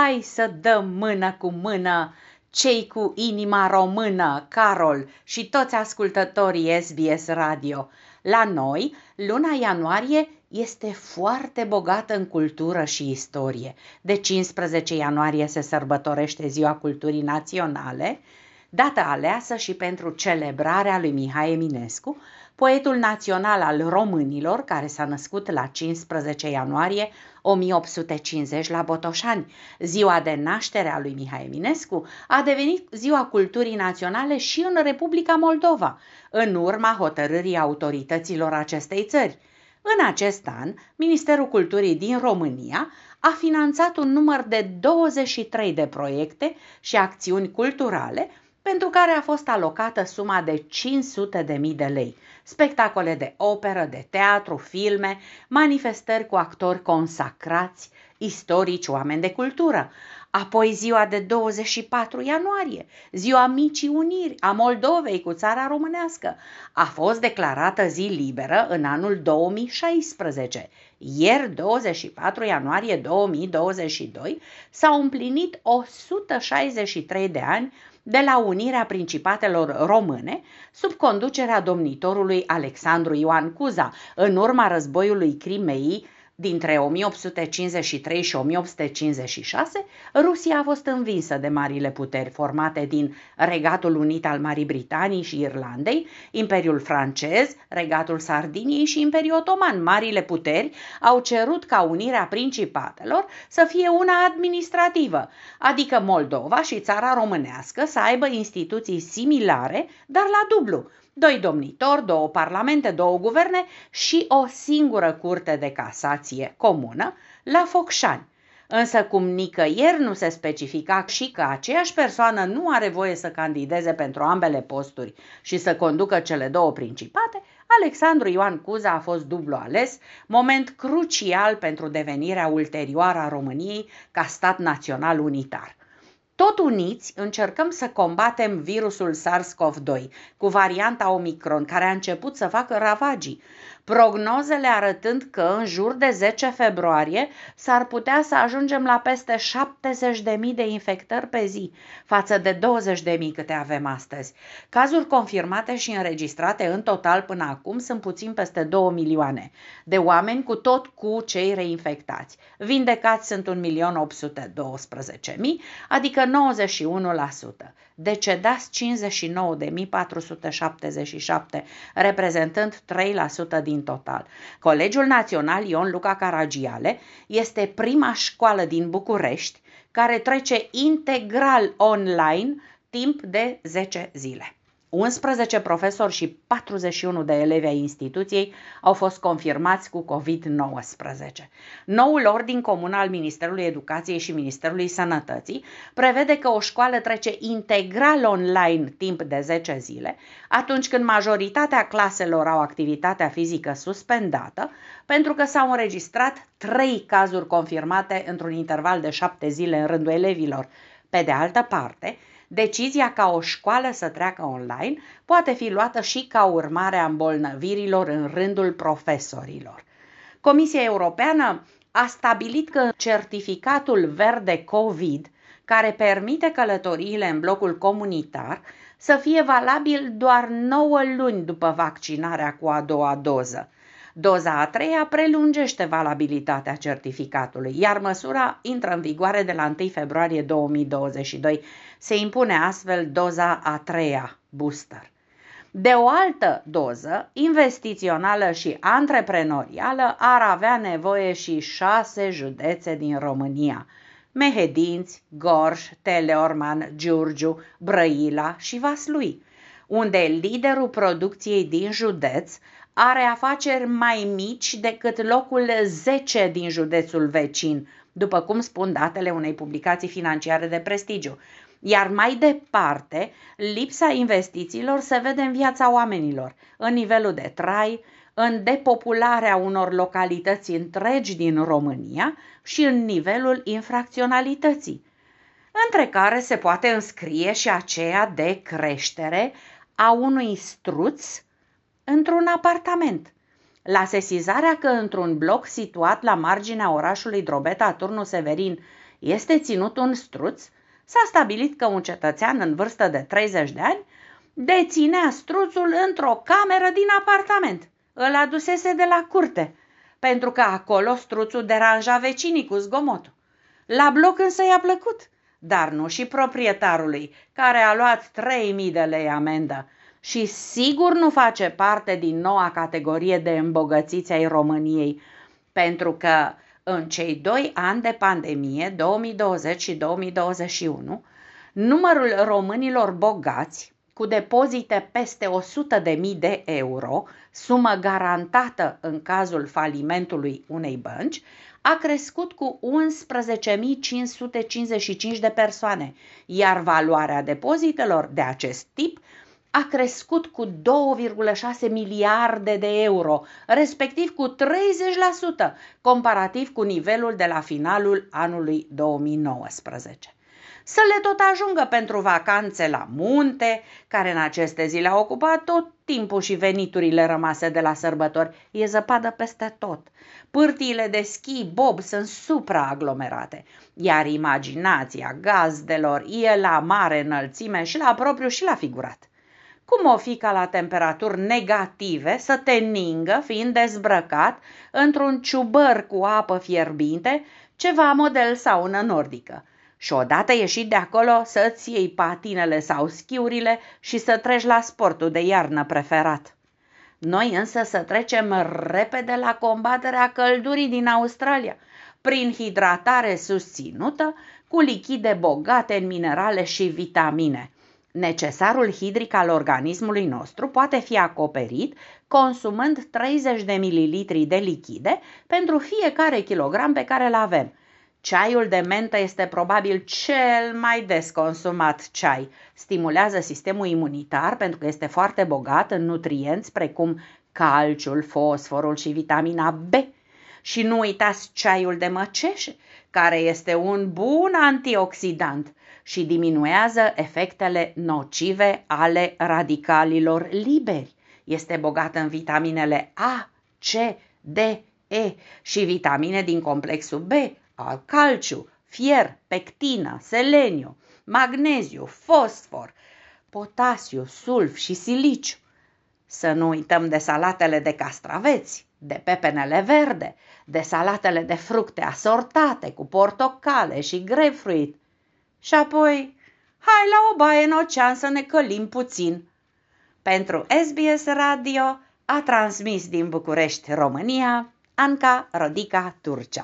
hai să dăm mână cu mână cei cu inima română, Carol și toți ascultătorii SBS Radio. La noi, luna ianuarie este foarte bogată în cultură și istorie. De 15 ianuarie se sărbătorește Ziua Culturii Naționale, dată aleasă și pentru celebrarea lui Mihai Eminescu, poetul național al românilor, care s-a născut la 15 ianuarie 1850 la Botoșani. Ziua de naștere a lui Mihai Eminescu a devenit Ziua Culturii Naționale și în Republica Moldova, în urma hotărârii autorităților acestei țări. În acest an, Ministerul Culturii din România a finanțat un număr de 23 de proiecte și acțiuni culturale pentru care a fost alocată suma de 500.000 de lei. Spectacole de operă, de teatru, filme, manifestări cu actori consacrați, istorici, oameni de cultură. Apoi ziua de 24 ianuarie, ziua Micii Uniri a Moldovei cu țara românească, a fost declarată zi liberă în anul 2016. Ieri, 24 ianuarie 2022, s-au împlinit 163 de ani de la unirea principatelor române sub conducerea domnitorului Alexandru Ioan Cuza în urma războiului Crimeii Dintre 1853 și 1856, Rusia a fost învinsă de marile puteri formate din Regatul Unit al Marii Britanii și Irlandei, Imperiul francez, Regatul Sardiniei și Imperiul Otoman. Marile puteri au cerut ca unirea principatelor să fie una administrativă, adică Moldova și țara românească să aibă instituții similare, dar la dublu, doi domnitori, două parlamente, două guverne și o singură curte de casație comună la Focșani. Însă cum nicăieri nu se specifica și că aceeași persoană nu are voie să candideze pentru ambele posturi și să conducă cele două principate, Alexandru Ioan Cuza a fost dublu ales, moment crucial pentru devenirea ulterioară a României ca stat național unitar. Tot uniți încercăm să combatem virusul SARS-CoV-2 cu varianta Omicron, care a început să facă ravagii prognozele arătând că în jur de 10 februarie s-ar putea să ajungem la peste 70.000 de infectări pe zi, față de 20.000 câte avem astăzi. Cazuri confirmate și înregistrate în total până acum sunt puțin peste 2 milioane de oameni, cu tot cu cei reinfectați. Vindecați sunt 1.812.000, adică 91%. Decedați 59.477, reprezentând 3% din din total. Colegiul Național Ion Luca Caragiale este prima școală din București care trece integral online timp de 10 zile. 11 profesori și 41 de elevi ai instituției au fost confirmați cu COVID-19. Noul ordin comun al Ministerului Educației și Ministerului Sănătății prevede că o școală trece integral online timp de 10 zile, atunci când majoritatea claselor au activitatea fizică suspendată, pentru că s-au înregistrat 3 cazuri confirmate într-un interval de 7 zile în rândul elevilor. Pe de altă parte, Decizia ca o școală să treacă online poate fi luată și ca urmare a îmbolnăvirilor în rândul profesorilor. Comisia Europeană a stabilit că certificatul verde COVID, care permite călătoriile în blocul comunitar, să fie valabil doar 9 luni după vaccinarea cu a doua doză. Doza a treia prelungește valabilitatea certificatului, iar măsura intră în vigoare de la 1 februarie 2022. Se impune astfel doza a treia, booster. De o altă doză, investițională și antreprenorială, ar avea nevoie și șase județe din România. Mehedinți, Gorj, Teleorman, Giurgiu, Brăila și Vaslui, unde liderul producției din județ are afaceri mai mici decât locul 10 din județul vecin, după cum spun datele unei publicații financiare de prestigiu. Iar mai departe, lipsa investițiilor se vede în viața oamenilor, în nivelul de trai, în depopularea unor localități întregi din România și în nivelul infracționalității, între care se poate înscrie și aceea de creștere a unui struț într-un apartament. La sesizarea că într-un bloc situat la marginea orașului Drobeta, Turnul Severin, este ținut un struț, s-a stabilit că un cetățean în vârstă de 30 de ani deținea struțul într-o cameră din apartament. Îl adusese de la curte, pentru că acolo struțul deranja vecinii cu zgomotul. La bloc însă i-a plăcut, dar nu și proprietarului, care a luat 3000 de lei amendă și sigur nu face parte din noua categorie de îmbogățiți ai României, pentru că în cei doi ani de pandemie, 2020 și 2021, numărul românilor bogați cu depozite peste 100.000 de euro, sumă garantată în cazul falimentului unei bănci, a crescut cu 11.555 de persoane, iar valoarea depozitelor de acest tip a crescut cu 2,6 miliarde de euro, respectiv cu 30%, comparativ cu nivelul de la finalul anului 2019 să le tot ajungă pentru vacanțe la munte, care în aceste zile au ocupat tot timpul și veniturile rămase de la sărbători. E zăpadă peste tot. Pârtiile de schi bob sunt supraaglomerate, iar imaginația gazdelor e la mare înălțime și la propriu și la figurat. Cum o fi ca la temperaturi negative să te ningă fiind dezbrăcat într-un ciubăr cu apă fierbinte, ceva model saună nordică? Și odată ieșit de acolo să-ți iei patinele sau schiurile și să treci la sportul de iarnă preferat. Noi însă să trecem repede la combaterea căldurii din Australia, prin hidratare susținută cu lichide bogate în minerale și vitamine. Necesarul hidric al organismului nostru poate fi acoperit consumând 30 de mililitri de lichide pentru fiecare kilogram pe care îl avem – Ceaiul de mentă este probabil cel mai des consumat ceai. Stimulează sistemul imunitar pentru că este foarte bogat în nutrienți precum calciul, fosforul și vitamina B. Și nu uitați ceaiul de măceșe, care este un bun antioxidant și diminuează efectele nocive ale radicalilor liberi. Este bogat în vitaminele A, C, D, E și vitamine din complexul B, al calciu, fier, pectină, seleniu, magneziu, fosfor, potasiu, sulf și siliciu. Să nu uităm de salatele de castraveți, de pepenele verde, de salatele de fructe asortate cu portocale și grapefruit. Și apoi, hai la o baie în ocean să ne călim puțin. Pentru SBS Radio a transmis din București, România, Anca Rodica Turcea.